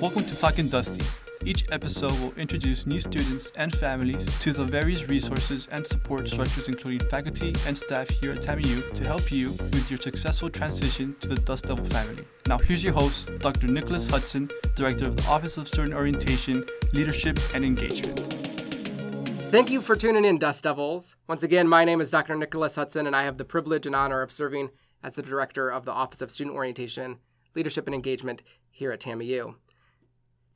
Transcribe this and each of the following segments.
Welcome to Talkin' Dusty. Each episode will introduce new students and families to the various resources and support structures, including faculty and staff here at TAMIU, to help you with your successful transition to the Dust Devil family. Now, here's your host, Dr. Nicholas Hudson, Director of the Office of Student Orientation, Leadership, and Engagement. Thank you for tuning in, Dust Devils. Once again, my name is Dr. Nicholas Hudson, and I have the privilege and honor of serving as the Director of the Office of Student Orientation, Leadership, and Engagement here at TAMIU.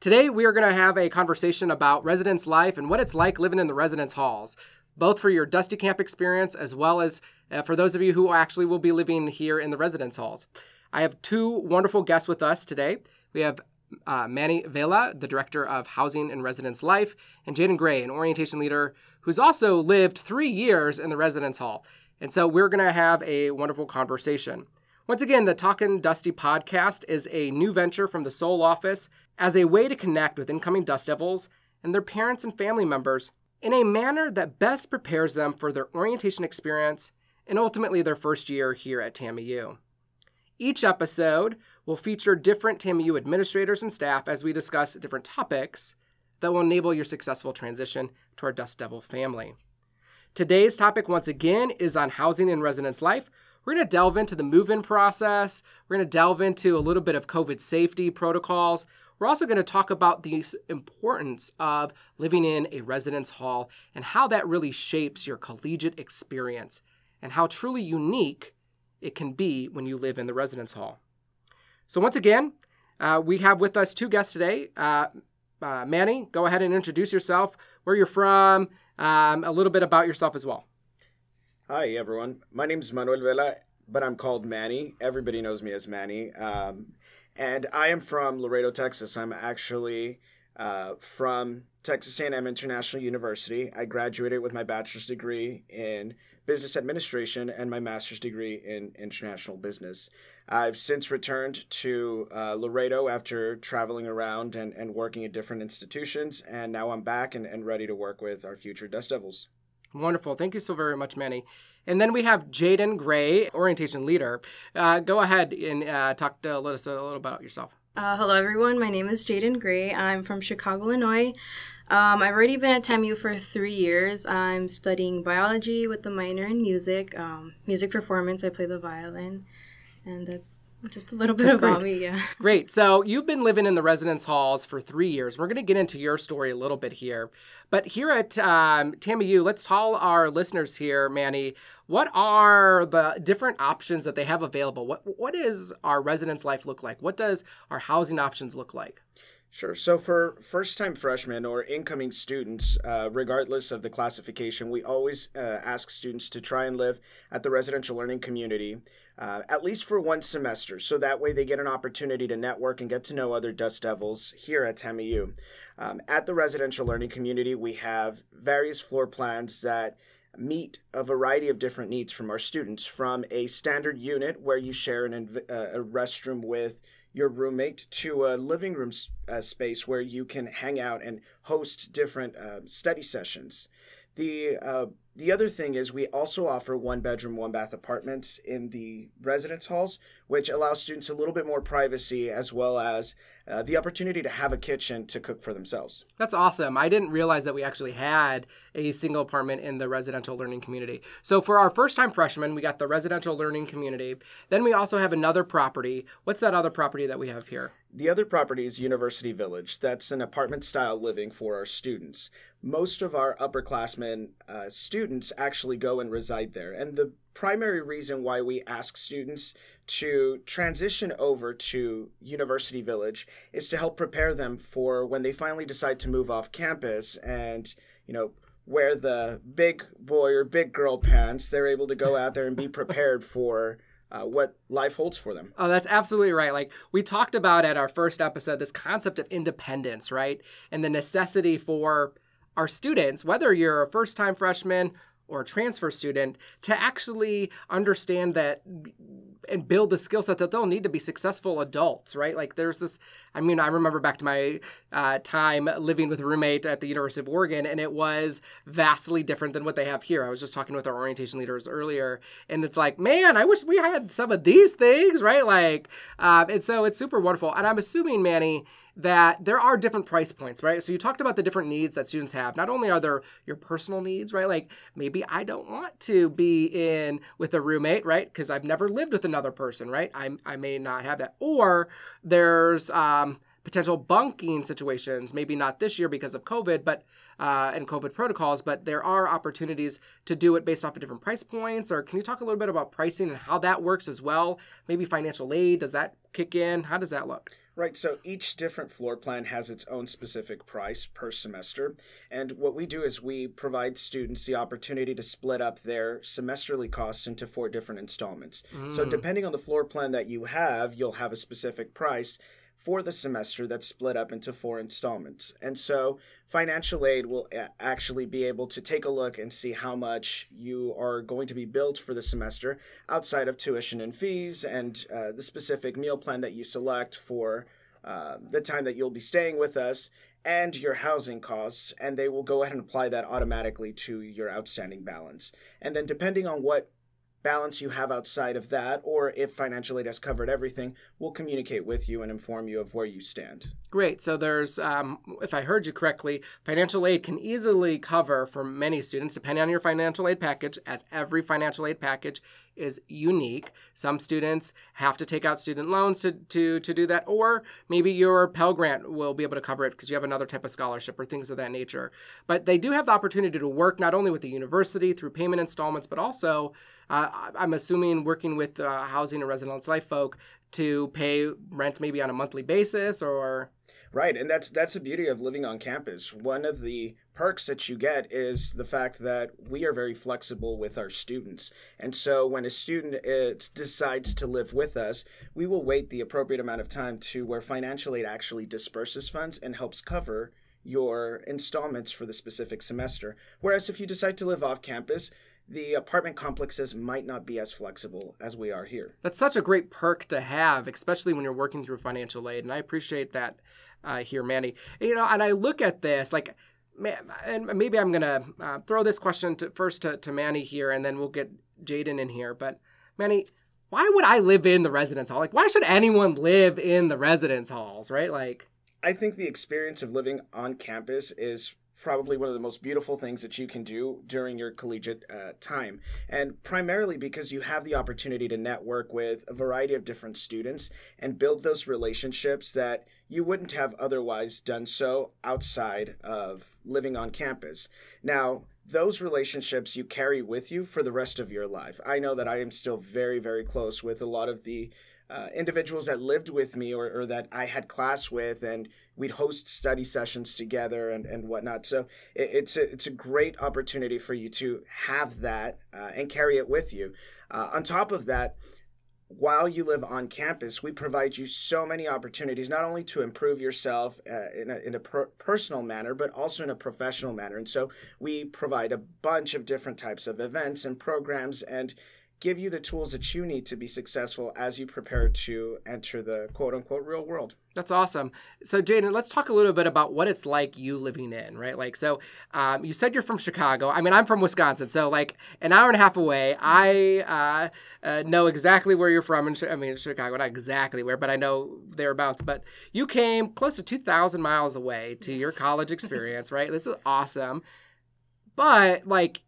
Today, we are going to have a conversation about residence life and what it's like living in the residence halls, both for your Dusty Camp experience as well as uh, for those of you who actually will be living here in the residence halls. I have two wonderful guests with us today. We have uh, Manny Vela, the Director of Housing and Residence Life, and Jaden Gray, an orientation leader who's also lived three years in the residence hall. And so we're going to have a wonderful conversation. Once again, the Talkin' Dusty podcast is a new venture from the SOLE office as a way to connect with incoming Dust Devils and their parents and family members in a manner that best prepares them for their orientation experience and ultimately their first year here at TAMIU. Each episode will feature different TAMIU administrators and staff as we discuss different topics that will enable your successful transition to our Dust Devil family. Today's topic, once again, is on housing and residence life. We're going to delve into the move in process. We're going to delve into a little bit of COVID safety protocols. We're also going to talk about the importance of living in a residence hall and how that really shapes your collegiate experience and how truly unique it can be when you live in the residence hall. So, once again, uh, we have with us two guests today. Uh, uh, Manny, go ahead and introduce yourself, where you're from, um, a little bit about yourself as well. Hi, everyone. My name is Manuel Vela, but I'm called Manny. Everybody knows me as Manny. Um, and I am from Laredo, Texas. I'm actually uh, from Texas A&M International University. I graduated with my bachelor's degree in business administration and my master's degree in international business. I've since returned to uh, Laredo after traveling around and, and working at different institutions, and now I'm back and, and ready to work with our future Dust Devils. Wonderful. Thank you so very much, Manny. And then we have Jaden Gray, orientation leader. Uh, go ahead and uh, talk to let us a little about yourself. Uh, hello, everyone. My name is Jaden Gray. I'm from Chicago, Illinois. Um, I've already been at TAMIU for three years. I'm studying biology with the minor in music, um, music performance. I play the violin, and that's just a little bit That's about great. me, yeah. Great. So you've been living in the residence halls for three years. We're going to get into your story a little bit here. But here at um, TAMIU, let's tell our listeners here, Manny, what are the different options that they have available? What What does our residence life look like? What does our housing options look like? Sure. So for first time freshmen or incoming students, uh, regardless of the classification, we always uh, ask students to try and live at the residential learning community uh, at least for one semester. So that way they get an opportunity to network and get to know other Dust Devils here at TAMIU. Um, at the residential learning community, we have various floor plans that meet a variety of different needs from our students from a standard unit where you share an, uh, a restroom with your roommate to a living room uh, space where you can hang out and host different uh, study sessions. The uh, the other thing is we also offer one bedroom, one bath apartments in the residence halls, which allows students a little bit more privacy as well as uh, the opportunity to have a kitchen to cook for themselves. That's awesome. I didn't realize that we actually had a single apartment in the residential learning community. So for our first time freshmen, we got the residential learning community. Then we also have another property. What's that other property that we have here? The other property is University Village. That's an apartment style living for our students. Most of our upperclassmen uh, students actually go and reside there. And the primary reason why we ask students to transition over to University Village is to help prepare them for when they finally decide to move off campus and, you know, wear the big boy or big girl pants. They're able to go out there and be prepared for uh, what life holds for them. Oh, that's absolutely right. Like we talked about at our first episode, this concept of independence, right? And the necessity for our students, whether you're a first time freshman or a transfer student, to actually understand that and build the skill set that they'll need to be successful adults, right? Like there's this, I mean, I remember back to my uh, time living with a roommate at the University of Oregon, and it was vastly different than what they have here. I was just talking with our orientation leaders earlier, and it's like, man, I wish we had some of these things, right? Like, uh, and so it's super wonderful. And I'm assuming, Manny, that there are different price points, right? So you talked about the different needs that students have. Not only are there your personal needs, right? Like maybe I don't want to be in with a roommate, right? Because I've never lived with another person, right? I, I may not have that. Or there's um, potential bunking situations, maybe not this year because of COVID, but uh, and COVID protocols, but there are opportunities to do it based off of different price points. Or can you talk a little bit about pricing and how that works as well? Maybe financial aid, does that kick in? How does that look? Right, so each different floor plan has its own specific price per semester. And what we do is we provide students the opportunity to split up their semesterly costs into four different installments. Mm. So, depending on the floor plan that you have, you'll have a specific price for the semester that's split up into four installments. And so financial aid will actually be able to take a look and see how much you are going to be billed for the semester outside of tuition and fees and uh, the specific meal plan that you select for uh, the time that you'll be staying with us and your housing costs, and they will go ahead and apply that automatically to your outstanding balance. And then, depending on what balance you have outside of that, or if financial aid has covered everything, we'll communicate with you and inform you of where you stand. Great. So there's, um, if I heard you correctly, financial aid can easily cover for many students, depending on your financial aid package, as every financial aid package is unique. Some students have to take out student loans to, to, to do that, or maybe your Pell Grant will be able to cover it because you have another type of scholarship or things of that nature. But they do have the opportunity to work not only with the university through payment installments, but also, uh, I'm assuming, working with uh, housing and residence life folk to pay rent maybe on a monthly basis or Right, and that's that's the beauty of living on campus. One of the perks that you get is the fact that we are very flexible with our students. And so when a student uh, decides to live with us, we will wait the appropriate amount of time to where financial aid actually disperses funds and helps cover your installments for the specific semester. Whereas if you decide to live off campus, the apartment complexes might not be as flexible as we are here. That's such a great perk to have, especially when you're working through financial aid. And I appreciate that uh, here, Manny. You know, and I look at this like, and maybe I'm gonna uh, throw this question to, first to, to Manny here, and then we'll get Jaden in here. But Manny, why would I live in the residence hall? Like, why should anyone live in the residence halls? Right? Like, I think the experience of living on campus is probably one of the most beautiful things that you can do during your collegiate uh, time. And primarily because you have the opportunity to network with a variety of different students and build those relationships that you wouldn't have otherwise done so outside of living on campus. Now, those relationships you carry with you for the rest of your life. I know that I am still very, very close with a lot of the uh, individuals that lived with me or, or, that I had class with, and we'd host study sessions together and, and whatnot. So it, it's a it's a great opportunity for you to have that uh, and carry it with you. Uh, on top of that, while you live on campus, we provide you so many opportunities, not only to improve yourself uh, in a, in a per- personal manner, but also in a professional manner. And so we provide a bunch of different types of events and programs and give you the tools that you need to be successful as you prepare to enter the quote unquote real world. That's awesome. So, Jaden, let's talk a little bit about what it's like you living in, right? Like, so um, you said you're from Chicago. I mean, I'm from Wisconsin. So, like, an hour and a half away, I uh, uh, know exactly where you're from. In, I mean, Chicago, not exactly where, but I know thereabouts. But you came close to 2,000 miles away to your college experience, right? This is awesome. But, like,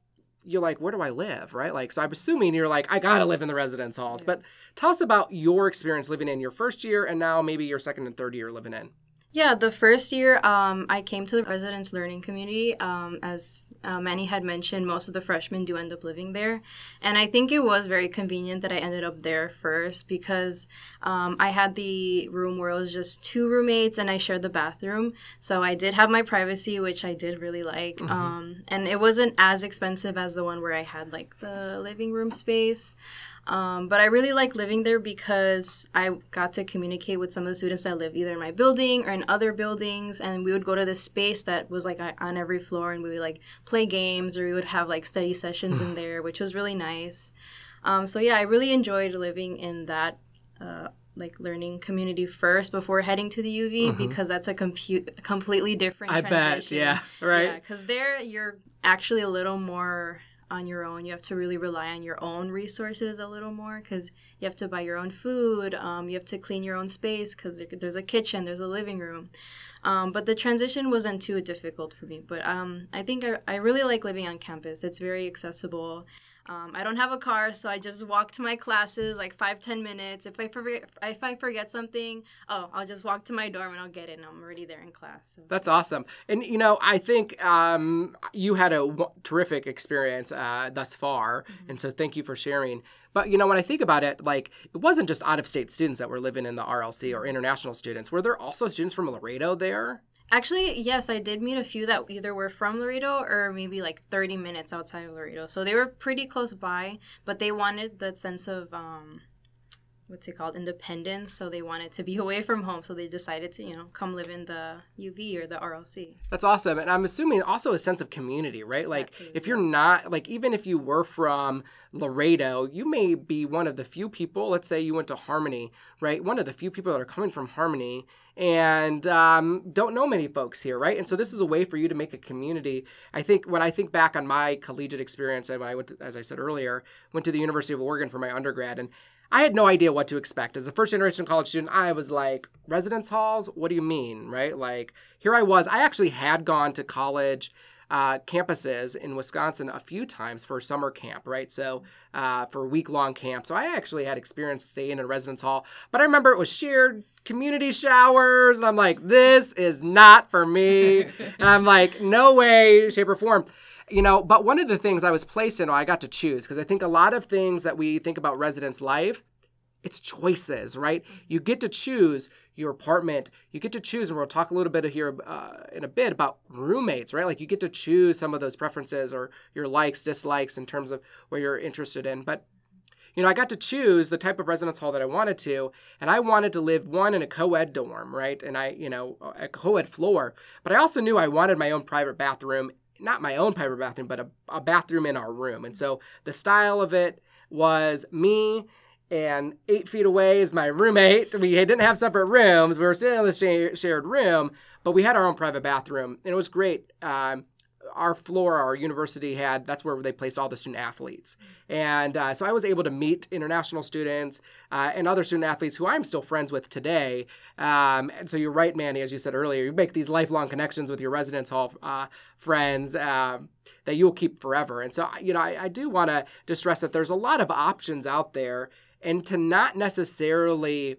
you're like, where do I live? Right? Like, so I'm assuming you're like, I gotta live in the residence halls. But tell us about your experience living in your first year and now maybe your second and third year living in. Yeah, the first year um, I came to the residence learning community. Um, as uh, Manny had mentioned, most of the freshmen do end up living there. And I think it was very convenient that I ended up there first because um, I had the room where it was just two roommates and I shared the bathroom. So I did have my privacy, which I did really like. Mm-hmm. Um, and it wasn't as expensive as the one where I had like the living room space. Um, but I really like living there because I got to communicate with some of the students that live either in my building or in other buildings. And we would go to this space that was like on every floor and we would like play games or we would have like study sessions in there, which was really nice. Um, so yeah, I really enjoyed living in that. Uh, like learning community first before heading to the UV mm-hmm. because that's a completely different. I bet, yeah, right. Because yeah, there you're actually a little more on your own. You have to really rely on your own resources a little more because you have to buy your own food. Um, you have to clean your own space because there's a kitchen, there's a living room. Um, but the transition wasn't too difficult for me. But um, I think I, I really like living on campus. It's very accessible. Um, I don't have a car, so I just walk to my classes like five ten minutes. If I forget if I forget something, oh, I'll just walk to my dorm and I'll get it. and I'm already there in class. So. That's awesome. And you know, I think um, you had a w- terrific experience uh, thus far, mm-hmm. and so thank you for sharing. But you know, when I think about it, like it wasn't just out of state students that were living in the RLC or international students. Were there also students from Laredo there? Actually, yes, I did meet a few that either were from Laredo or maybe like 30 minutes outside of Laredo. So they were pretty close by, but they wanted that sense of um, what's it called independence so they wanted to be away from home so they decided to you know come live in the uv or the rlc that's awesome and i'm assuming also a sense of community right? Like too, if you're not like even if you were from laredo you may be one of the few people let's say you went to harmony right? One of the few people that are coming from harmony and um, don't know many folks here right? And so this is a way for you to make a community. I think when i think back on my collegiate experience and i went to, as i said earlier went to the university of oregon for my undergrad and I had no idea what to expect. As a first generation college student, I was like, residence halls? What do you mean? Right? Like, here I was. I actually had gone to college uh, campuses in Wisconsin a few times for summer camp, right? So uh, for week long camp. So I actually had experience staying in a residence hall, but I remember it was shared community showers, and I'm like, this is not for me. and I'm like, no way, shape, or form you know but one of the things i was placed in or i got to choose because i think a lot of things that we think about residence life it's choices right you get to choose your apartment you get to choose and we'll talk a little bit here uh, in a bit about roommates right like you get to choose some of those preferences or your likes dislikes in terms of what you're interested in but you know, I got to choose the type of residence hall that I wanted to, and I wanted to live one in a co-ed dorm, right? And I, you know, a co-ed floor. But I also knew I wanted my own private bathroom not my own private bathroom, but a, a bathroom in our room. And so the style of it was me and eight feet away is my roommate. We didn't have separate rooms. We were sitting in the shared room, but we had our own private bathroom, and it was great. Um, our floor, our university had that's where they placed all the student athletes, and uh, so I was able to meet international students uh, and other student athletes who I'm still friends with today. Um, and so you're right, Manny, as you said earlier, you make these lifelong connections with your residence hall uh, friends um, that you'll keep forever. And so you know, I, I do want to stress that there's a lot of options out there, and to not necessarily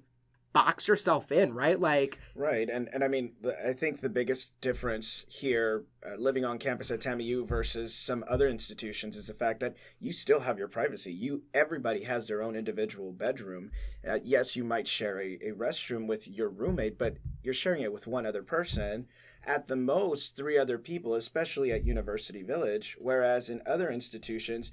box yourself in, right? Like right, and and I mean, I think the biggest difference here, uh, living on campus at TAMIU versus some other institutions, is the fact that you still have your privacy. You everybody has their own individual bedroom. Uh, yes, you might share a, a restroom with your roommate, but you're sharing it with one other person. At the most, three other people, especially at University Village. Whereas in other institutions,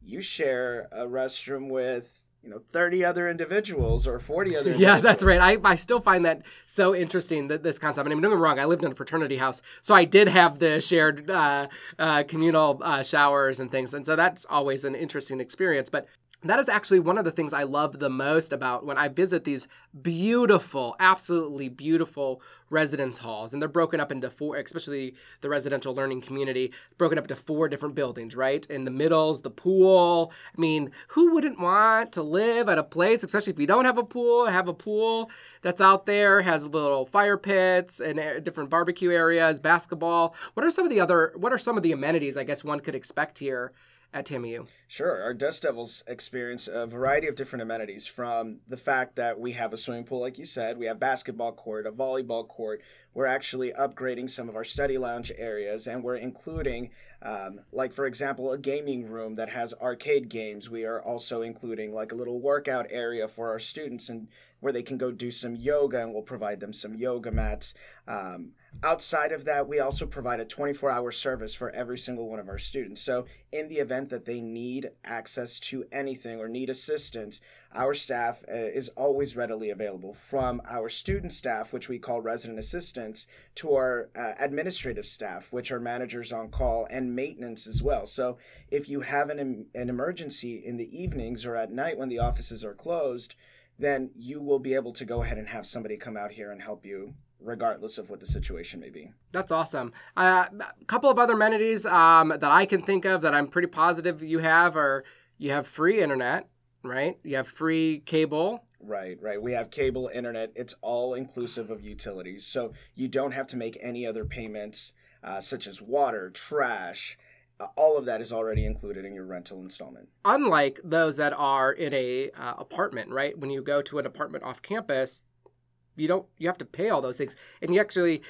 you share a restroom with you know 30 other individuals or 40 other yeah that's right. I, I still find that so interesting that this concept. I mean don't get me wrong I lived in a fraternity house so I did have the shared uh, uh, communal uh, showers and things and so that's always an interesting experience but that is actually one of the things I love the most about when I visit these beautiful, absolutely beautiful residence halls. And they're broken up into four, especially the residential learning community, broken up into four different buildings, right? In the middle's the pool. I mean, who wouldn't want to live at a place, especially if you don't have a pool, have a pool that's out there, has little fire pits and different barbecue areas, basketball. What are some of the other, what are some of the amenities I guess one could expect here? At TAMIU? Sure. Our Dust Devils experience a variety of different amenities from the fact that we have a swimming pool, like you said, we have basketball court, a volleyball court. We're actually upgrading some of our study lounge areas, and we're including, um, like, for example, a gaming room that has arcade games. We are also including, like, a little workout area for our students and where they can go do some yoga, and we'll provide them some yoga mats. Um, outside of that, we also provide a 24 hour service for every single one of our students. So, in the event that they need access to anything or need assistance, our staff uh, is always readily available from our student staff, which we call resident assistants, to our uh, administrative staff, which are managers on call and maintenance as well. So, if you have an, an emergency in the evenings or at night when the offices are closed, then you will be able to go ahead and have somebody come out here and help you regardless of what the situation may be. That's awesome. Uh, a couple of other amenities um, that I can think of that I'm pretty positive you have are you have free internet, right? You have free cable. Right, right. We have cable, internet. It's all inclusive of utilities. So you don't have to make any other payments, uh, such as water, trash. Uh, all of that is already included in your rental installment. Unlike those that are in a uh, apartment, right? When you go to an apartment off campus, you don't you have to pay all those things, and you actually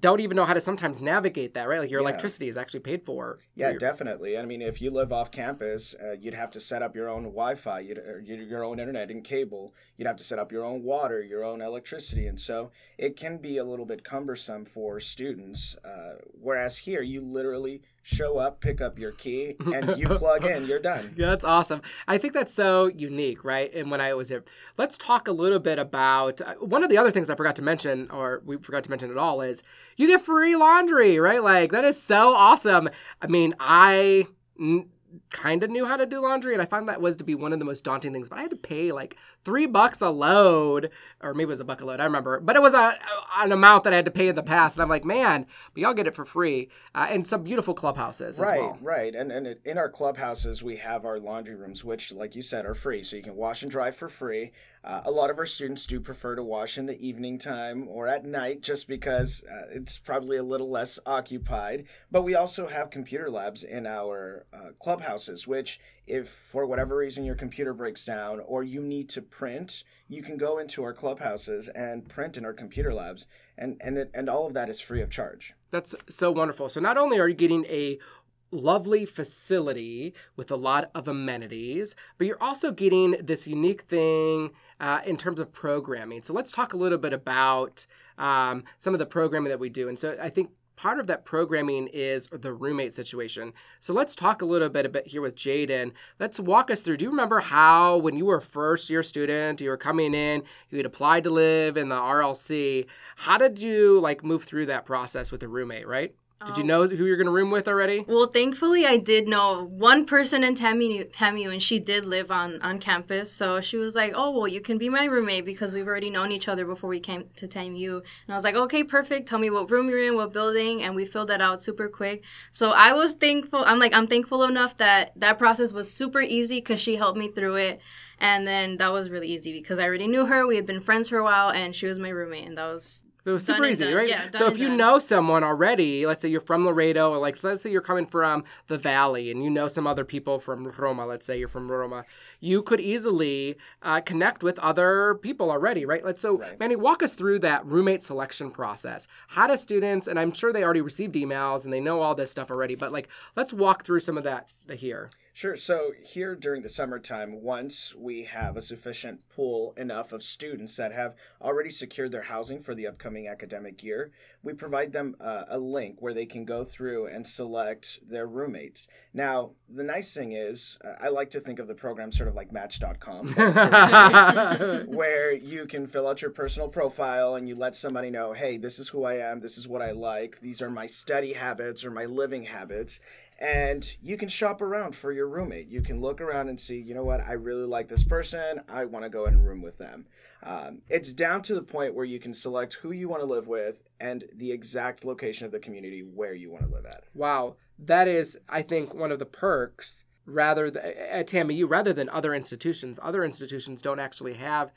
don't even know how to sometimes navigate that, right? Like your Yeah. electricity is actually paid for. Yeah, Your- definitely. I mean, if you live off campus, uh, you'd have to set up your own Wi-Fi, you'd, your own internet and cable. You'd have to set up your own water, your own electricity, and so it can be a little bit cumbersome for students. Uh, whereas here, you literally show up, pick up your key, and you plug in. You're done. Yeah, that's awesome. I think that's so unique, right? And when I was here, let's talk a little bit about uh, one of the other things I forgot to mention, or we forgot to mention at all, is you get free laundry, right? Like that is so awesome. I mean, I n- kind of knew how to do laundry, and I found that was to be one of the most daunting things. But I had to pay like three bucks a load, or maybe it was a buck a load. I remember, but it was a an amount that I had to pay in the past, and I'm like, man, but y'all get it for free, uh, and some beautiful clubhouses Right, as well. right. And and it- in our clubhouses, we have our laundry rooms, which, like you said, are free. So you can wash and dry for free. Uh, a lot of our students do prefer to wash in the evening time or at night just because uh, it's probably a little less occupied. But we also have computer labs in our uh, clubhouses, which, if for whatever reason your computer breaks down or you need to print, you can go into our clubhouses and print in our computer labs. And, and, it, and all of that is free of charge. That's so wonderful. So not only are you getting a lovely facility with a lot of amenities, but you're also getting this unique thing uh, in terms of programming. So let's talk a little bit about um, some of the programming that we do. And so I think part of that programming is the roommate situation. So let's talk a little bit about here with Jaden. Let's walk us through. Do you remember how when you were a first year student, you were coming in, you had applied to live in the RLC, how did you like move through that process with a roommate, right? Did you Um, know who you're going to room with already? Well, thankfully, I did know one person in TAMIU, TAMIU, and she did live on, on campus. So she was like, "Oh, well, you can be my roommate because we've already known each other before we came to TAMIU." And I was like, "Okay, perfect. Tell me what room you're in, what building," and we filled that out super quick. So I was thankful. I'm like, I'm thankful enough that that process was super easy because she helped me through it. And then that was really easy because I already knew her. We had been friends for a while, and she was my roommate, and that was It was super easy, right? Yeah, so if you done. know someone already, let's say you're from Laredo, or like let's say you're coming from the Valley, and you know some other people from Roma. Let's say you're from Roma, you could easily uh, connect with other people already, right? Let's so Right. Manny, walk us through that roommate selection process. How do students, and I'm sure they already received emails and they know all this stuff already, but like let's walk through some of that here. Sure. So here during the summertime, once we have a sufficient pool enough of students that have already secured their housing for the upcoming academic year, we provide them uh, a link where they can go through and select their roommates. Now, the nice thing is, uh, I like to think of the program sort of like Match.com. where you can fill out your personal profile and you let somebody know, hey, this is who I am, this is what I like, these are my study habits or my living habits. And you can shop around for your roommate. You can look around and see, you know what, I really like this person. I want to go and room with them. Um, it's down to the point where you can select who you want to live with and the exact location of the community where you want to live at. Wow, that is, I think, one of the perks rather th- at TAMIU rather than other institutions. Other institutions don't actually have,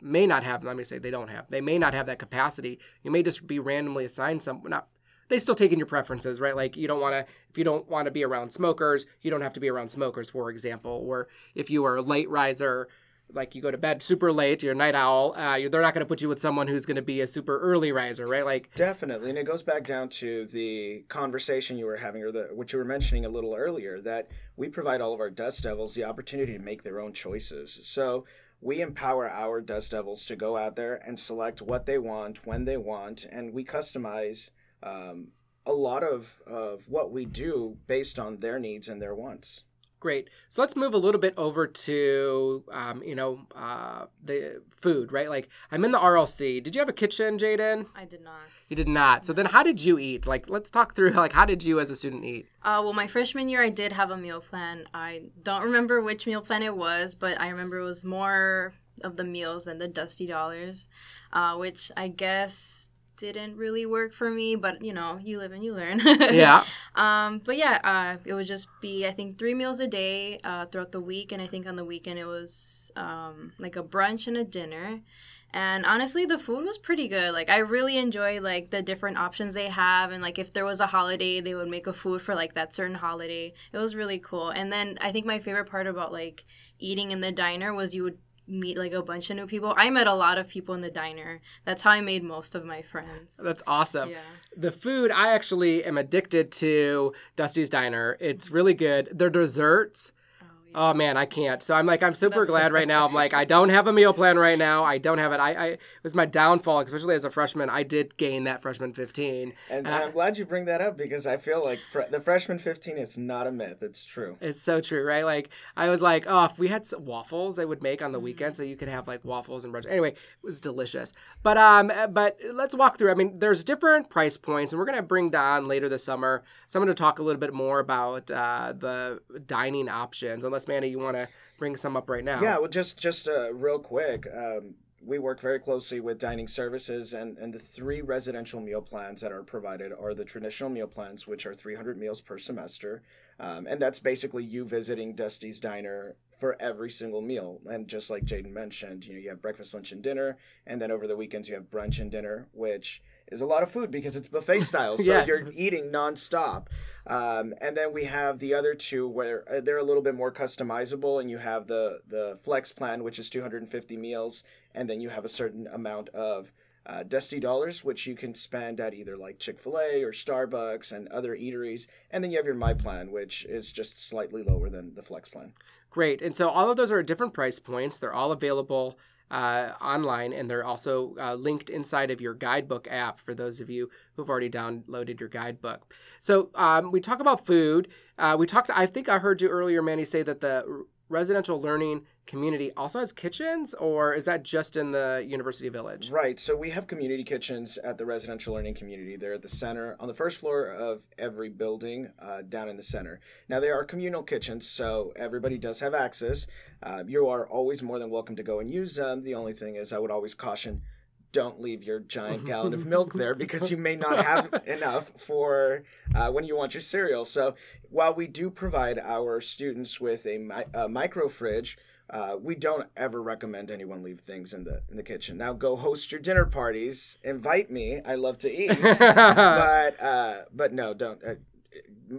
may not have. Let me say they don't have. They may not have that capacity. You may just be randomly assigned some. Not they still take in your preferences, right? Like you don't want to if you don't want to be around smokers, you don't have to be around smokers, for example. Or if you are a late riser. Like you go to bed super late, you're a night owl. Uh, you're, they're not going to put you with someone who's going to be a super early riser, right? Like Definitely, and it goes back down to the conversation you were having, or the what you were mentioning a little earlier, that we provide all of our dust devils the opportunity to make their own choices. So we empower our dust devils to go out there and select what they want, when they want, and we customize um, a lot of of what we do based on their needs and their wants. Great. So let's move a little bit over to, um, you know, uh, the food, right? Like, I'm in the RLC. Did you have a kitchen, Jaden? I did not. You did not. So then, how did you eat? Like, let's talk through, like, how did you as a student eat? Uh, well, my freshman year, I did have a meal plan. I don't remember which meal plan it was, but I remember it was more of the meals than the dusty dollars, uh, which I guess didn't really work for me, but you know, you live and you learn. Yeah. Um, but yeah, uh, it would just be I think three meals a day uh, throughout the week, and I think on the weekend it was um, like a brunch and a dinner. And honestly, the food was pretty good. Like I really enjoy like the different options they have, and like if there was a holiday, they would make a food for like that certain holiday. It was really cool. And then I think my favorite part about like eating in the diner was you would meet like a bunch of new people. I met a lot of people in the diner. That's how I made most of my friends. That's awesome. Yeah. The food, I actually am addicted to Dusty's Diner. It's really good. Their desserts, Oh, man, I can't. So I'm like, I'm super glad right now. I'm like, I don't have a meal plan right now. I don't have it. I, I it was my downfall, especially as a freshman. I did gain that freshman 15. And Uh, I'm glad you bring that up because I feel like fr- the freshman 15 is not a myth. It's true. It's so true, right? Like I was like, oh, if we had some waffles, they would make on the Mm-hmm. weekend, so you could have like waffles and brunch. Anyway, it was delicious. But um, but let's walk through. I mean, there's different price points, and we're gonna bring Don later this summer. Someone to talk a little bit more about uh, the dining options. Unless Manny, you want to bring some up right now? Yeah, well, just just uh, real quick, um, we work very closely with dining services, and and the three residential meal plans that are provided are the traditional meal plans, which are 300 meals per semester, um, and that's basically you visiting Dusty's Diner for every single meal. And just like Jaden mentioned, you know, you have breakfast, lunch, and dinner, and then over the weekends you have brunch and dinner, which is a lot of food because it's buffet style, so Yes. you're eating nonstop. Um, and then we have the other two where uh, they're a little bit more customizable, and you have the the flex plan, which is 250 meals, and then you have a certain amount of uh, Dusty dollars, which you can spend at either like Chick Fil A or Starbucks and other eateries, and then you have your My Plan, which is just slightly lower than the flex plan. Great. And so all of those are at different price points. They're all available uh, online, and they're also uh, linked inside of your guidebook app for those of you who've already downloaded your guidebook. So um, we talk about food. Uh, we talked. I think I heard you earlier, Manny, say that the residential learning community also has kitchens, or is that just in the University Village? Right. So we have community kitchens at the residential learning community. They're at the center, on the first floor of every building, uh, down in the center. Now they are communal kitchens, so everybody does have access. Uh, you are always more than welcome to go and use them. The only thing is, I would always caution. Don't leave your giant gallon of milk there because you may not have enough for uh, when you want your cereal. So, while we do provide our students with a, mi- a micro fridge, uh, we don't ever recommend anyone leave things in the in the kitchen. Now go host your dinner parties. Invite me. I love to eat, but uh, but no, don't. Uh,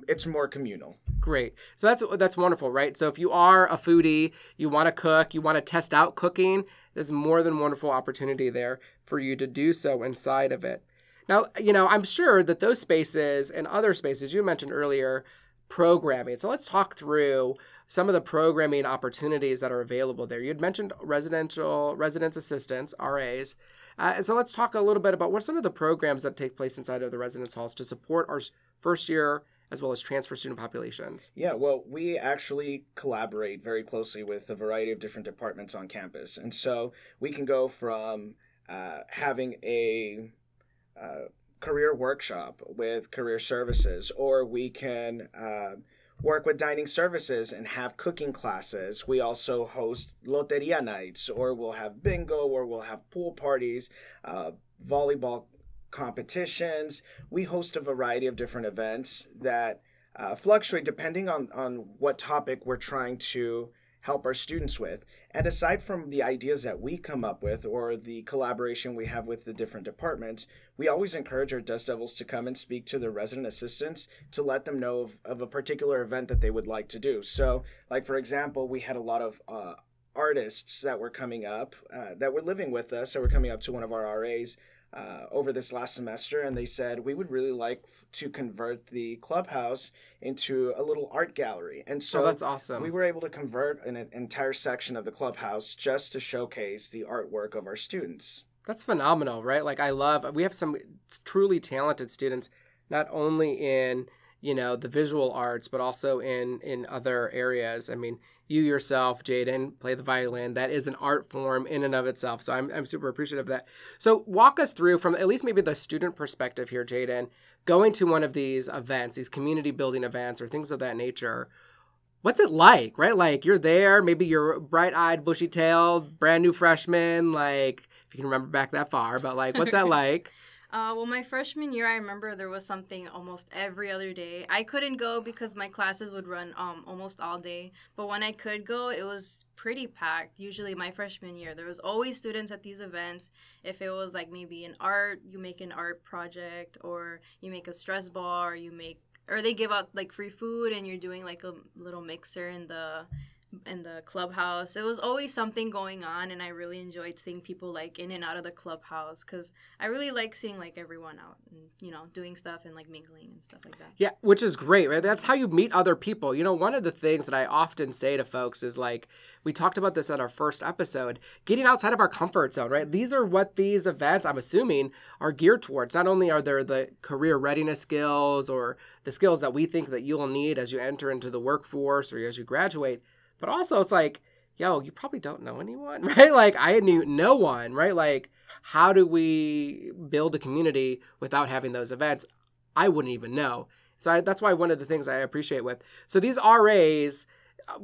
it's more communal. Great. So that's that's wonderful, right? So if you are a foodie, you want to cook, you want to test out cooking, there's more than wonderful opportunity there for you to do so inside of it. Now, you know, I'm sure that those spaces and other spaces you mentioned earlier, programming. So let's talk through some of the programming opportunities that are available there. You had mentioned residential residence assistants, RAs. Uh, and so let's talk a little bit about what some of the programs that take place inside of the residence halls to support our first year as well as transfer student populations. Yeah, well, we actually collaborate very closely with a variety of different departments on campus, and so we can go from uh, having a uh, career workshop with career services, or we can uh, work with dining services and have cooking classes. We also host loteria nights, or we'll have bingo, or we'll have pool parties, uh, volleyball competitions. We host a variety of different events that uh, fluctuate depending on, on what topic we're trying to help our students with. And aside from the ideas that we come up with or the collaboration we have with the different departments, we always encourage our Dust Devils to come and speak to their resident assistants to let them know of, of a particular event that they would like to do. So, like for example, we had a lot of uh, artists that were coming up uh, that were living with us that were coming up to one of our RAs uh, over this last semester, and they said we would really like f- to convert the clubhouse into a little art gallery. And so So Oh, that's awesome. we were able to convert an, an entire section of the clubhouse just to showcase the artwork of our students. That's phenomenal, right? Like I love we have some truly talented students not only in, you know, the visual arts but also in in other areas. I mean, you yourself, Jaden, play the violin. That is an art form in and of itself. So I'm I'm super appreciative of that. So walk us through from at least maybe the student perspective here, Jaden, going to one of these events, these community building events or things of that nature. What's it like, right? Like you're there, maybe you're bright-eyed, bushy-tailed, brand new freshman, like if you can remember back that far, but like what's that like? Uh, well, my freshman year, I remember there was something almost every other day. I couldn't go because my classes would run um, almost all day. But when I could go, it was pretty packed. Usually, my freshman year, there was always students at these events. If it was like maybe an art, you make an art project, or you make a stress ball, or you make, or they give out like free food, and you're doing like a little mixer in the in the clubhouse. It was always something going on, and I really enjoyed seeing people like in and out of the clubhouse because I really like seeing like everyone out and you know doing stuff and like mingling and stuff like that. Yeah, which is great, right? That's how you meet other people. You know, one of the things that I often say to folks is like, we talked about this at our first episode, getting outside of our comfort zone, right? These are what these events, I'm assuming, are geared towards. Not only are there the career readiness skills or the skills that we think that you'll need as you enter into the workforce or as you graduate but also, it's like, yo, you probably don't know anyone, right? Like, I knew no one, right? Like, how do we build a community without having those events? I wouldn't even know. So I, that's why one of the things I appreciate with so these RAs. Uh,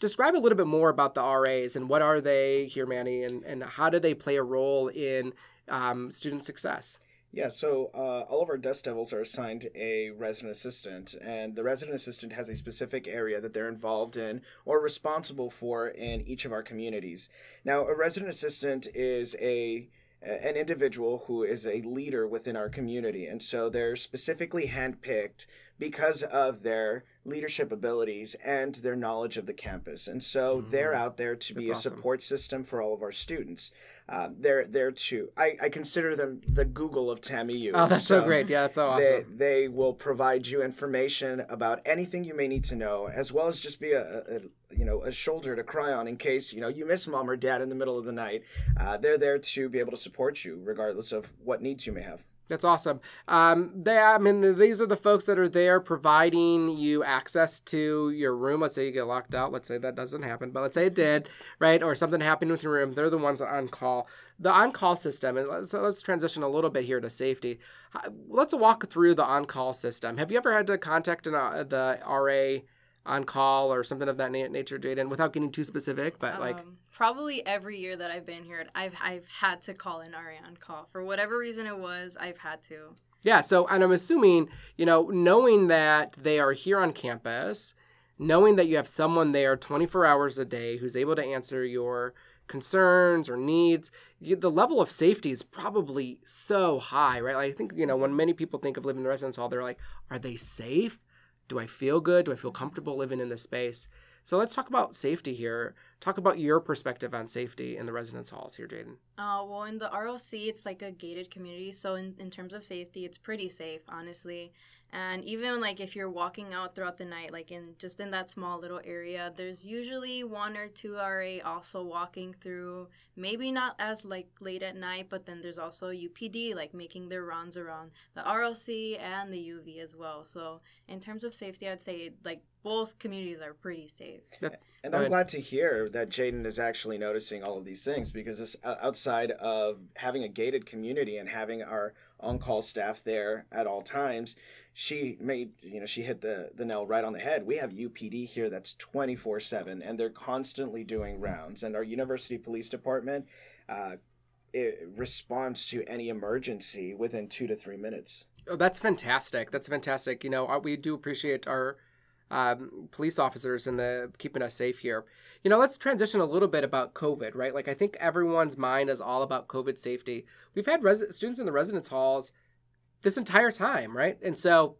describe a little bit more about the RAs and what are they here, Manny, and, and how do they play a role in um, student success? Yeah, so uh, all of our Dust Devils are assigned a resident assistant, and the resident assistant has a specific area that they're involved in or responsible for in each of our communities. Now, a resident assistant is a an individual who is a leader within our community, and so they're specifically handpicked because of their leadership abilities and their knowledge of the campus. And so mm-hmm. they're out there to That's be a awesome. support system for all of our students. Uh, they're there to I, I consider them the Google of TAMIU. Oh, that's so, so great! Yeah, that's so awesome. They, they will provide you information about anything you may need to know, as well as just be a, a you know a shoulder to cry on in case you know you miss mom or dad in the middle of the night. Uh, they're there to be able to support you regardless of what needs you may have. That's awesome. Um, they, I mean, these are the folks that are there providing you access to your room. Let's say you get locked out. Let's say that doesn't happen, but let's say it did, right? Or something happened with your room. They're the ones that on call. The on call system, and let's, let's transition a little bit here to safety. Uh, let's walk through the on call system. Have you ever had to contact an, uh, the RA on call or something of that nature, Jaden, without getting too specific, but like um, probably every year that I've been here, I've I've had to call an RA on call for whatever reason it was. I've had to. Yeah. So, and I'm assuming you know, knowing that they are here on campus, knowing that you have someone there 24 hours a day who's able to answer your concerns or needs, you, the level of safety is probably so high, right? Like, I think you know when many people think of living in the residence hall, they're like, are they safe? Do I feel good? Do I feel comfortable living in this space? So let's talk about safety here. Talk about your perspective on safety in the residence halls here, Jaden. Uh, well, in the RLC, it's like a gated community. So, in, in terms of safety, it's pretty safe, honestly. And even like if you're walking out throughout the night, like in just in that small little area, there's usually one or two RA also walking through. Maybe not as like late at night, but then there's also UPD like making their rounds around the RLC and the UV as well. So in terms of safety, I'd say like both communities are pretty safe. And I'm glad to hear that Jaden is actually noticing all of these things because it's outside of having a gated community and having our on-call staff there at all times she made you know she hit the the nail right on the head. We have upd here that's 24 7 and they're constantly doing rounds. And our university police department uh, responds to any emergency within two to three minutes. Oh, that's fantastic. That's fantastic. You know we do appreciate our um, police officers and the keeping us safe here. You know, let's transition a little bit about COVID, right? Like I think everyone's mind is all about COVID safety. We've had res- students in the residence halls this entire time, right? And so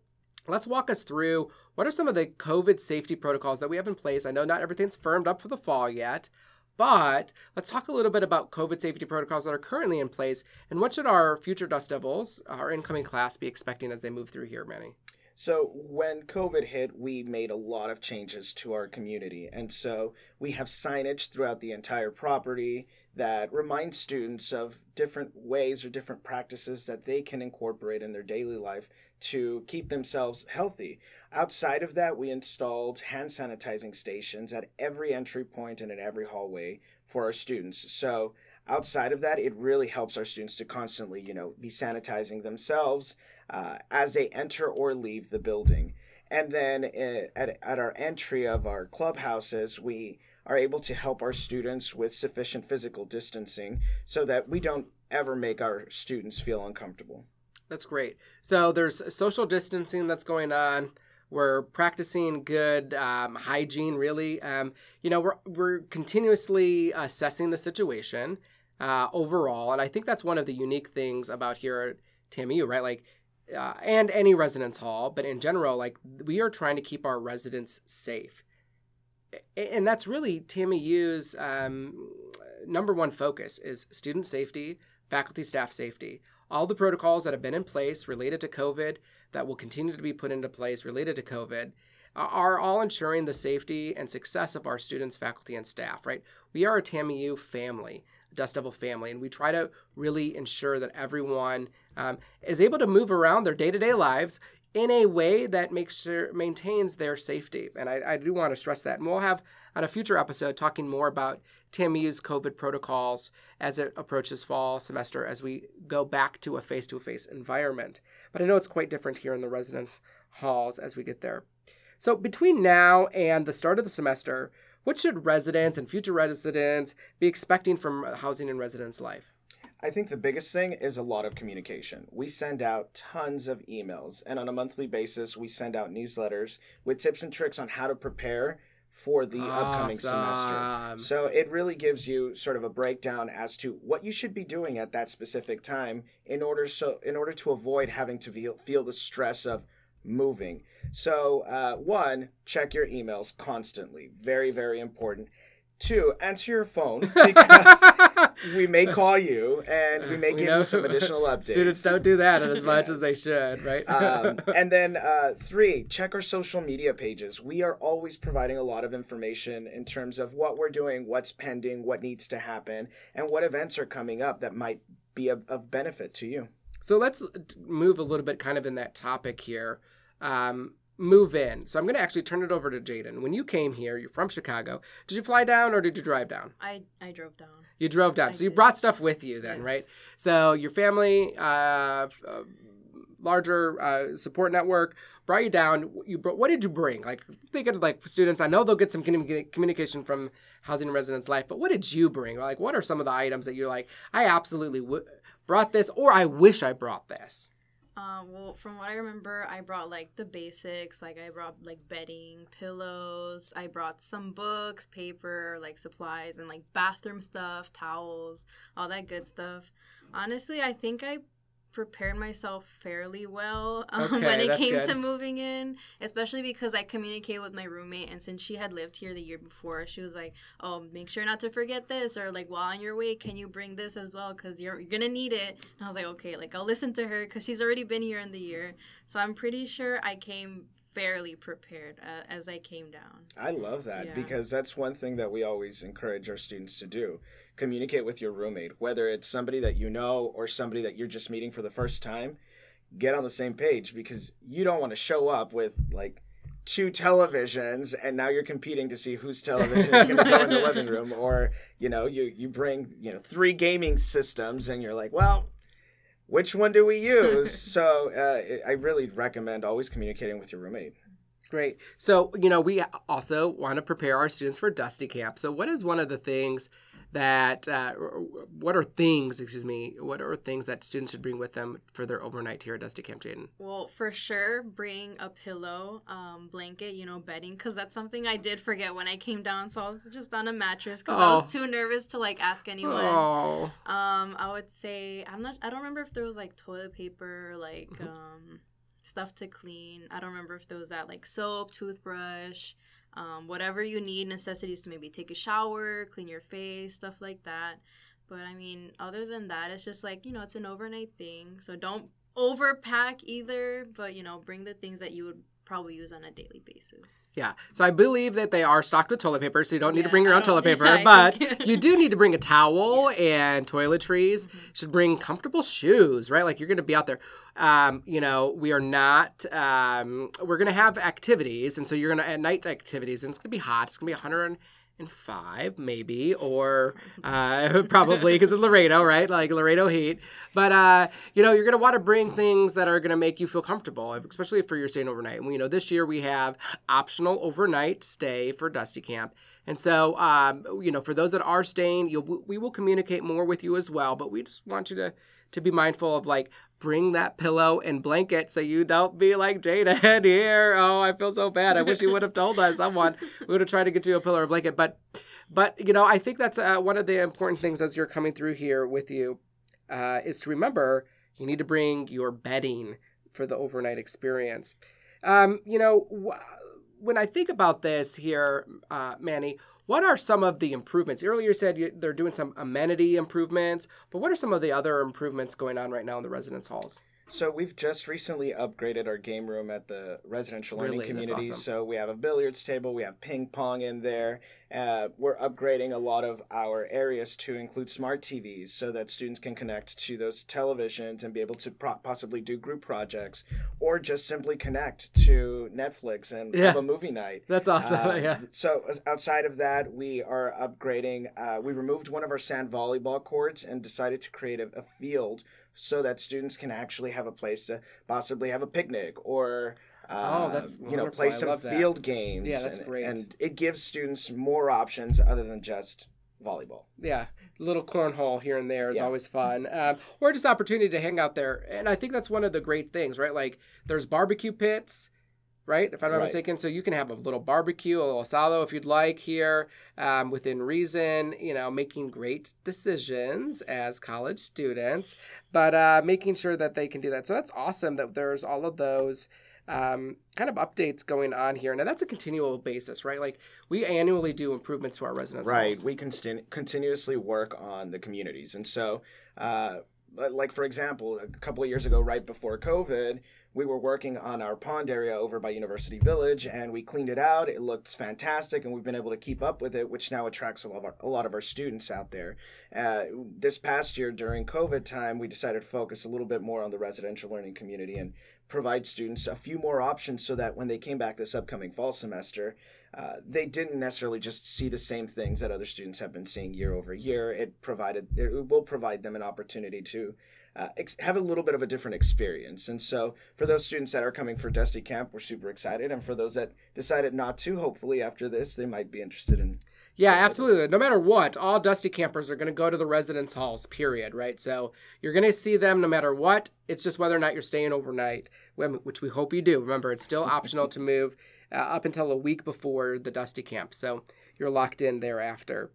let's walk us through what are some of the COVID safety protocols that we have in place. I know not everything's firmed up for the fall yet, but let's talk a little bit about COVID safety protocols that are currently in place and what should our future Dust Devils, our incoming class, be expecting as they move through here, Manny? So, when COVID hit, we made a lot of changes to our community. And so, we have signage throughout the entire property that reminds students of different ways or different practices that they can incorporate in their daily life to keep themselves healthy. Outside of that, we installed hand sanitizing stations at every entry point and in every hallway for our students. So, outside of that, it really helps our students to constantly, you know, be sanitizing themselves uh, as they enter or leave the building. And then uh, at, at our entry of our clubhouses, we are able to help our students with sufficient physical distancing so that we don't ever make our students feel uncomfortable. That's great. So there's social distancing that's going on. We're practicing good um, hygiene, really. Um, you know, we're, we're continuously assessing the situation uh, overall. And I think that's one of the unique things about here at TAMIU, right? Like, uh, and any residence hall, but in general, like, we are trying to keep our residents safe. And that's really TAMIU's um, number one focus is student safety, faculty staff safety. All the protocols that have been in place related to COVID that will continue to be put into place related to COVID are all ensuring the safety and success of our students, faculty, and staff, right? We are a TAMIU family, Dust Devil family, and we try to really ensure that everyone um, is able to move around their day to day lives in a way that makes sure maintains their safety. And I, I do want to stress that. And we'll have on a future episode talking more about TAMIU's COVID protocols as it approaches fall semester as we go back to a face to face environment. But I know it's quite different here in the residence halls as we get there. So between now and the start of the semester, what should residents and future residents be expecting from housing and residence life? I think the biggest thing is a lot of communication. We send out tons of emails, and on a monthly basis, we send out newsletters with tips and tricks on how to prepare for the awesome. upcoming semester. So it really gives you sort of a breakdown as to what you should be doing at that specific time in order so in order to avoid having to feel, feel the stress of moving. So uh, one, check your emails constantly. Very very important. Two, answer your phone because we may call you and we may we give know. you some additional updates. Students don't do that as much as they should, right? um, and then uh, three, check our social media pages. We are always providing a lot of information in terms of what we're doing, what's pending, what needs to happen, and what events are coming up that might be of, of benefit to you. So let's move a little bit kind of in that topic here. Um, move in. So I'm going to actually turn it over to Jaden. When you came here, you're from Chicago. Did you fly down or did you drive down? I, I drove down. You drove down. I so you brought stuff with you then, yes. right? So your family, uh, uh, larger uh, support network brought you down. You brought, what did you bring? Like thinking like students, I know they'll get some communication from housing and residence life, but what did you bring? Like what are some of the items that you're like, I absolutely w- brought this, or I wish I brought this? Um, well, from what I remember, I brought like the basics. Like I brought like bedding, pillows. I brought some books, paper, like supplies, and like bathroom stuff, towels, all that good stuff. Honestly, I think I prepared myself fairly well um, okay, when it came good. to moving in, especially because I communicated with my roommate. And since she had lived here the year before, she was like, "Oh, make sure not to forget this," or like, "While on your way, can you bring this as well? Because you're you're gonna need it." And I was like, "Okay, like I'll listen to her because she's already been here in the year." So I'm pretty sure I came fairly prepared uh, as I came down. I love that yeah. because that's one thing that we always encourage our students to do. Communicate with your roommate, whether it's somebody that you know or somebody that you're just meeting for the first time. Get on the same page because you don't want to show up with like two televisions and now you're competing to see whose television is going to go in the living room or you know you you bring you know three gaming systems and you're like well which one do we use? so uh, I really recommend always communicating with your roommate. Great. So, you know, we also want to prepare our students for Dusty Camp. So, what is one of the things that uh, what are things excuse me what are things that students should bring with them for their overnight here at dusty camp jaden well for sure bring a pillow um, blanket you know bedding because that's something i did forget when i came down so i was just on a mattress because oh. i was oh. too nervous to like ask anyone oh. um, i would say i'm not i don't remember if there was like toilet paper like mm-hmm. um, stuff to clean i don't remember if there was that like soap toothbrush um, whatever you need, necessities to maybe take a shower, clean your face, stuff like that. But I mean, other than that, it's just like, you know, it's an overnight thing. So don't overpack either, but, you know, bring the things that you would probably use on a daily basis. Yeah. So I believe that they are stocked with toilet paper, so you don't need yeah, to bring your own toilet paper, yeah, but you do need to bring a towel yes. and toiletries. Mm-hmm. should bring comfortable shoes, right? Like you're going to be out there. Um, you know, we are not. Um, we're going to have activities, and so you're going to at night activities, and it's going to be hot. It's going to be 100 and five, maybe, or uh, probably because of Laredo, right? Like Laredo heat. But uh, you know, you're gonna want to bring things that are gonna make you feel comfortable, especially if you're staying overnight. And you know, this year we have optional overnight stay for Dusty Camp. And so, um, you know, for those that are staying, you'll, we will communicate more with you as well. But we just want you to to be mindful of like bring that pillow and blanket so you don't be like Jaden here. Oh, I feel so bad. I wish you would have told us. Someone we would have tried to get you a pillow or blanket. But, but you know, I think that's uh, one of the important things as you're coming through here with you uh, is to remember you need to bring your bedding for the overnight experience. Um, you know, wh- when I think about this here, uh, Manny, what are some of the improvements? Earlier you said they're doing some amenity improvements, but what are some of the other improvements going on right now in the residence halls? So we've just recently upgraded our game room at the residential learning Really? Community. awesome. So we have a billiards table, we have ping pong in there. Uh, we're upgrading a lot of our areas to include smart TVs so that students can connect to those televisions and be able to pro- possibly do group projects or just simply connect to Netflix and have a movie night. That's awesome. Uh, yeah. So outside of that, we are upgrading. Uh, we removed one of our sand volleyball courts and decided to create a, a field so that students can actually have a place to possibly have a picnic or. Uh, Oh, that's you know play some love that. field games. Yeah, that's and, great. And it gives students more options other than just volleyball. Yeah, little cornhole here and there is Yeah. always fun, um, or just opportunity to hang out there. And I think that's one of the great things, right? Like there's barbecue pits, right? If I'm not Right. mistaken, so you can have a little barbecue, a little asado if you'd like here, um, within reason. You know, making great decisions as college students, but uh, making sure that they can do that. So that's awesome that there's all of those. Um, kind of updates going on here. Now that's a continual basis, right? Like we annually do improvements to our residence Right. halls. We constin- continuously work on the communities. And so, uh, like, for example, a couple of years ago, right before COVID, we were working on our pond area over by University Village and we cleaned it out. It looks fantastic and we've been able to keep up with it, which now attracts a lot of our, a lot of our students out there. Uh, this past year during COVID time, we decided to focus a little bit more on the residential learning community and provide students a few more options so that when they came back this upcoming fall semester, uh, they didn't necessarily just see the same things that other students have been seeing year over year. It provided it will provide them an opportunity to uh, ex- have a little bit of a different experience. And so, for those students that are coming for Dusty Camp, we're super excited. And for those that decided not to, hopefully after this, they might be interested in. Yeah, staying with us. absolutely. No matter what, all Dusty campers are going to go to the residence halls, period, right? So you're going to see them no matter what. It's just whether or not you're staying overnight, which we hope you do. Remember, it's still optional to move uh, up until a week before the Dusty camp. So you're locked in thereafter.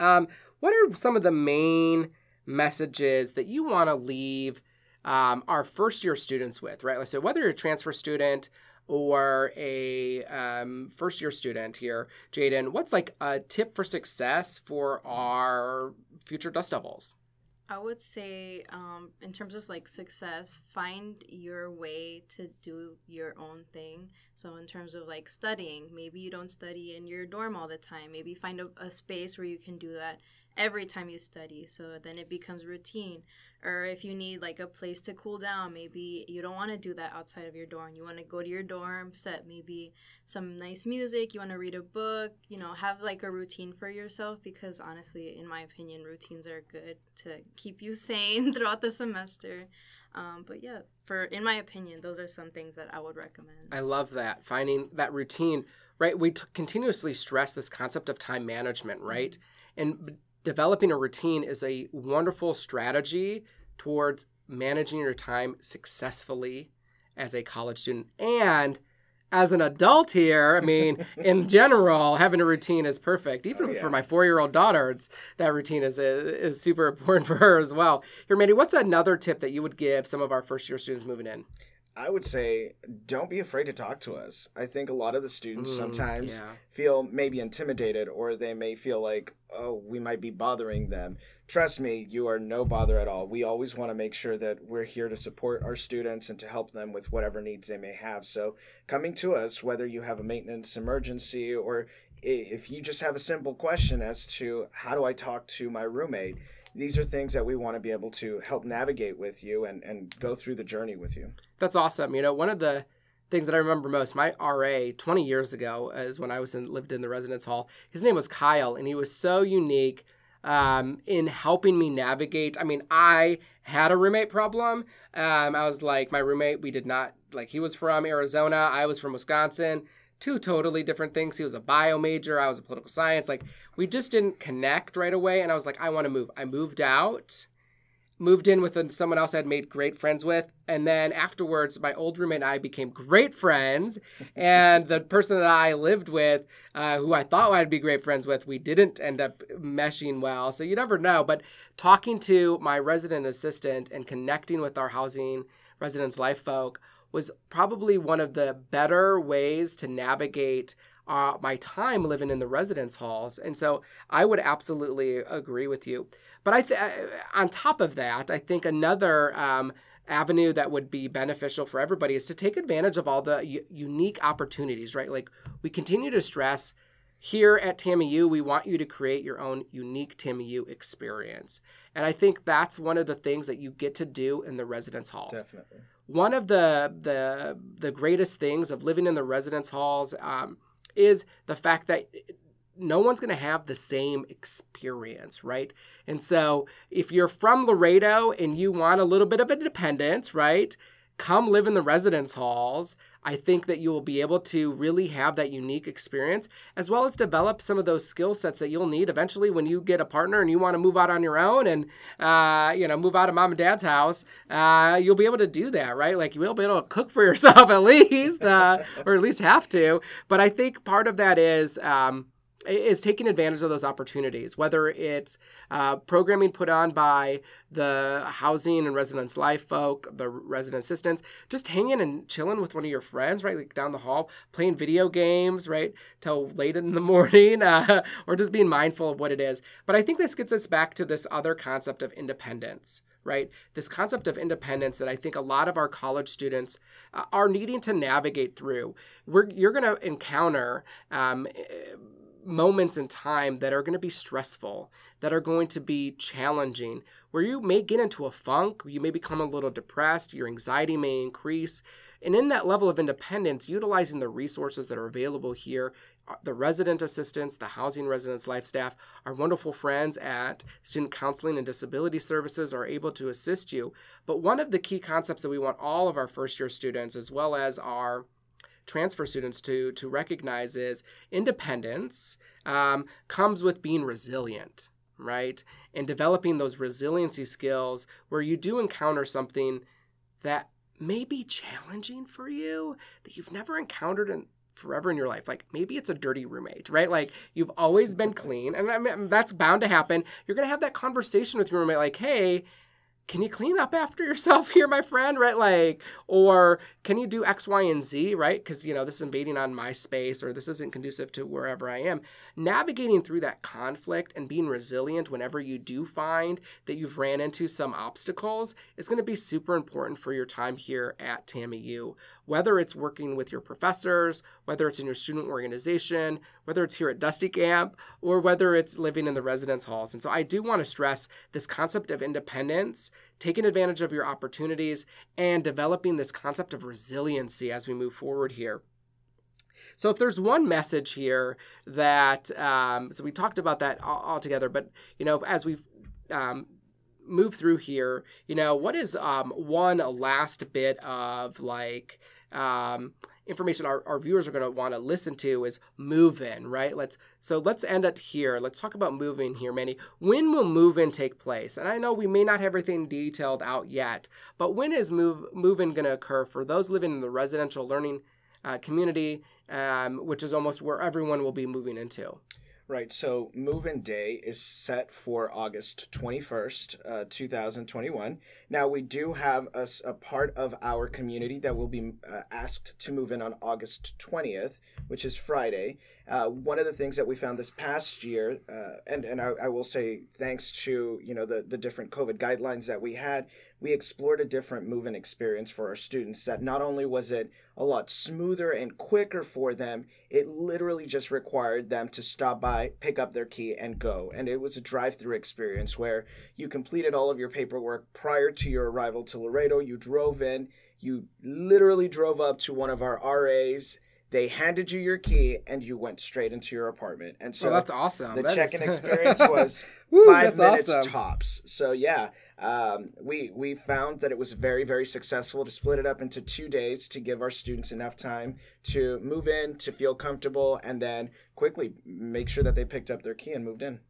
Um, what are some of the main messages that you want to leave um, our first year students with, right? So whether you're a transfer student or a um, first year student here, Jaden, what's like a tip for success for our future Dust Devils? I would say, um, in terms of like success, find your way to do your own thing. So, in terms of like studying, maybe you don't study in your dorm all the time. Maybe find a, a space where you can do that every time you study. So then it becomes routine. Or if you need like a place to cool down, maybe you don't want to do that outside of your dorm. You want to go to your dorm, set maybe some nice music, you want to read a book, you know, have like a routine for yourself because honestly, in my opinion, routines are good to keep you sane throughout the semester. Um, but yeah, for in my opinion, those are some things that I would recommend. I love that finding that routine. Right, we t- continuously stress this concept of time management, right? And b- developing a routine is a wonderful strategy towards managing your time successfully as a college student and as an adult here, I mean, in general, having a routine is perfect. Even Oh, yeah. for my four-year-old daughter, it's, that routine is is super important for her as well. Here, Manny, what's another tip that you would give some of our first-year students moving in? I would say don't be afraid to talk to us. I think a lot of the students Mm, sometimes yeah. feel maybe intimidated or they may feel like, oh, we might be bothering them. Trust me, you are no bother at all. We always want to make sure that we're here to support our students and to help them with whatever needs they may have. So, coming to us, whether you have a maintenance emergency or if you just have a simple question as to how do I talk to my roommate, these are things that we want to be able to help navigate with you and, and go through the journey with you. That's awesome. You know, one of the things that I remember most, my RA 20 years ago, is when I was in, lived in the residence hall. His name was Kyle, and he was so unique um, in helping me navigate. I mean, I had a roommate problem. Um, I was like, my roommate, we did not like. He was from Arizona. I was from Wisconsin. Two totally different things. He was a bio major, I was a political science. Like we just didn't connect right away. And I was like, I want to move. I moved out, moved in with someone else I'd made great friends with. And then afterwards, my old roommate and I became great friends. and the person that I lived with, uh, who I thought I'd be great friends with, we didn't end up meshing well. So you never know. But talking to my resident assistant and connecting with our housing residence life folk was probably one of the better ways to navigate uh, my time living in the residence halls. And so I would absolutely agree with you. But I th- uh, on top of that, I think another um, avenue that would be beneficial for everybody is to take advantage of all the u- unique opportunities, right? Like we continue to stress here at TAMIU, we want you to create your own unique TAMIU experience. And I think that's one of the things that you get to do in the residence halls. Definitely. One of the the the greatest things of living in the residence halls um, is the fact that no one's going to have the same experience, right? And so if you're from Laredo and you want a little bit of independence, right? Come live in the residence halls. I think that you will be able to really have that unique experience as well as develop some of those skill sets that you'll need eventually when you get a partner and you want to move out on your own and, uh, you know, move out of mom and dad's house. Uh, you'll be able to do that, right? Like you'll be able to cook for yourself at least, uh, or at least have to. But I think part of that is, um, is taking advantage of those opportunities, whether it's uh, programming put on by the housing and residence life folk, the resident assistants, just hanging and chilling with one of your friends, right, like down the hall, playing video games, right, till late in the morning, uh, or just being mindful of what it is. But I think this gets us back to this other concept of independence right? This concept of independence that I think a lot of our college students uh, are needing to navigate through. We're, you're going to encounter um, moments in time that are going to be stressful, that are going to be challenging, where you may get into a funk, you may become a little depressed, your anxiety may increase. And in that level of independence, utilizing the resources that are available here, uh, the resident assistants, the housing residence life staff, our wonderful friends at Student Counseling and Disability Services are able to assist you. But one of the key concepts that we want all of our first year students, as well as our transfer students to to recognize is independence um, comes with being resilient right? And developing those resiliency skills where you do encounter something that may be challenging for you that you've never encountered in forever in your life. Like maybe it's a dirty roommate right? Like you've always been clean and I mean, that's bound to happen. You're to have that conversation with your roommate like hey can you clean up after yourself here, my friend? Right? Like, or can you do X, Y, and Z, right? Because, you know, this is invading on my space or this isn't conducive to wherever I am. Navigating through that conflict and being resilient whenever you do find that you've ran into some obstacles is going to be super important for your time here at TAMIU. Whether it's working with your professors, whether it's in your student organization, whether it's here at Dusty Camp, or whether it's living in the residence halls. And so I do want to stress this concept of independence taking advantage of your opportunities, and developing this concept of resiliency as we move forward here. So, if there's one message here that, um, so we talked about that all, all, together, but you know, as we um, move through here, you know, what is um, one last bit of like um, information our, our viewers are going to want to listen to is move in right? Let's so let's end it here. Let's talk about moving here manny. When will move in take place? And i know we may not have everything detailed out yet but when is move move in going to occur for those living in the residential learning uh, community um, which is almost where everyone will be moving into Right. So move in day is set for August 21st, uh, 2021. Now, we do have a, a, part of our community that will be uh, asked to move in on August 20th, which is Friday. Uh, one of the things that we found this past year, uh, and, and I, I, will say thanks to you know the, the different COVID guidelines that we had, we explored a different move-in experience for our students that not only was it a lot smoother and quicker for them, it literally just required them to stop by, pick up their key, and go. And it was a drive-through experience where you completed all of your paperwork prior to your arrival to Laredo. You drove in, you literally drove up to one of our RAs they handed you your key and you went straight into your apartment. And so well, that's awesome. the That check-in is- experience was Woo, five minutes awesome. tops. So yeah, um, we we found that it was very very successful to split it up into two days to give our students enough time to move in, to feel comfortable, and then quickly make sure that they picked up their key and moved in.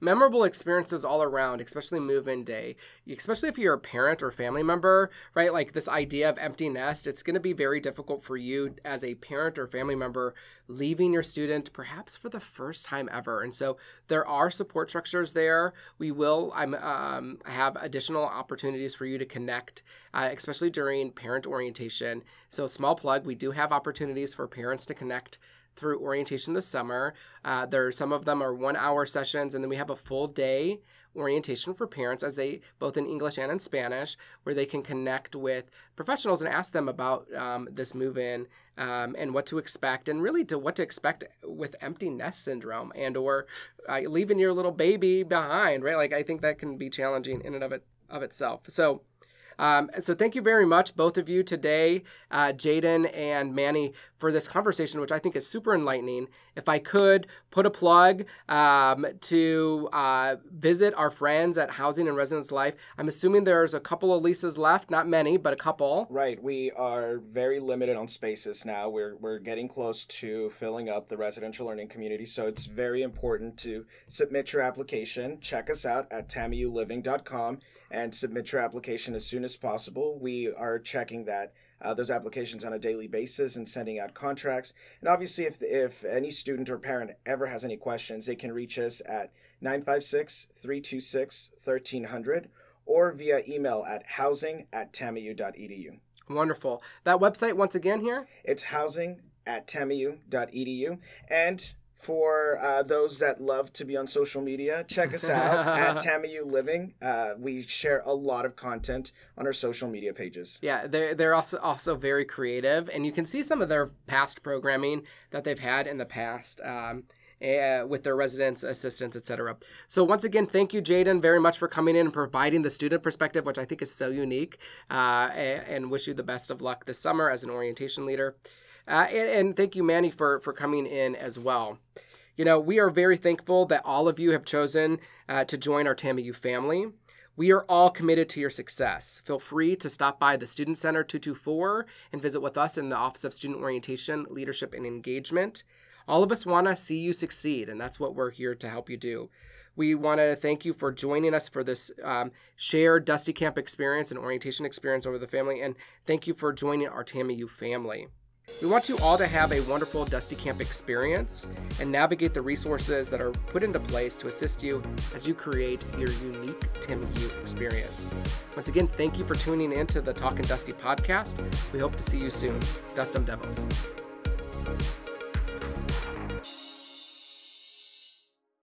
Memorable experiences all around, especially move in day. Especially if you're a parent or family member, right? Like this idea of empty nest, it's going to be very difficult for you as a parent or family member leaving your student perhaps for the first time ever. And so there are support structures there. We will I'm, um, have additional opportunities for you to connect, uh, especially during parent orientation. So, small plug, we do have opportunities for parents to connect through orientation this summer. Uh, there, some of them are one-hour sessions, and then we have a full day orientation for parents, as they both in English and in Spanish, where they can connect with professionals and ask them about um, this move-in um, and what to expect, and really to what to expect with empty nest syndrome and or uh, leaving your little baby behind. Right, like I think that can be challenging in and of it of itself. So. Um, so thank you very much, both of you today, uh, Jaden and Manny, for this conversation, which I think is super enlightening. If I could put a plug um, to uh, visit our friends at Housing and Residence Life, I'm assuming there's a couple of leases left, not many, but a couple. Right, we are very limited on spaces now. We're we're getting close to filling up the residential learning community, so it's very important to submit your application. Check us out at tamiuliving.com and submit your application as soon as possible. We are checking that uh, those applications on a daily basis and sending out contracts. And obviously, if if any student or parent ever has any questions, they can reach us at 956 326 1300 or via email at housing at tamiu.edu. Wonderful. That website, once again, here. It's housing at tamiu.edu. And for uh, those that love to be on social media, check us out at Tamiu Living. Uh, we share a lot of content on our social media pages. Yeah, they're they're also also very creative, and you can see some of their past programming that they've had in the past. Um, uh, with their residents, assistants, etc. So once again, thank you, Jaden, very much for coming in and providing the student perspective, which I think is so unique. Uh, and wish you the best of luck this summer as an orientation leader. Uh, and, and thank you, Manny, for for coming in as well. You know, we are very thankful that all of you have chosen uh, to join our TAMIU family. We are all committed to your success. Feel free to stop by the Student Center 224 and visit with us in the Office of Student Orientation, Leadership, and Engagement. All of us want to see you succeed, and that's what we're here to help you do. We want to thank you for joining us for this um, shared Dusty Camp experience and orientation experience over the family, and thank you for joining our TAMIU family. We want you all to have a wonderful Dusty Camp experience and navigate the resources that are put into place to assist you as you create your unique TAMIU experience. Once again, thank you for tuning in to the Talkin' Dusty podcast. We hope to see you soon. Dust 'em Devils.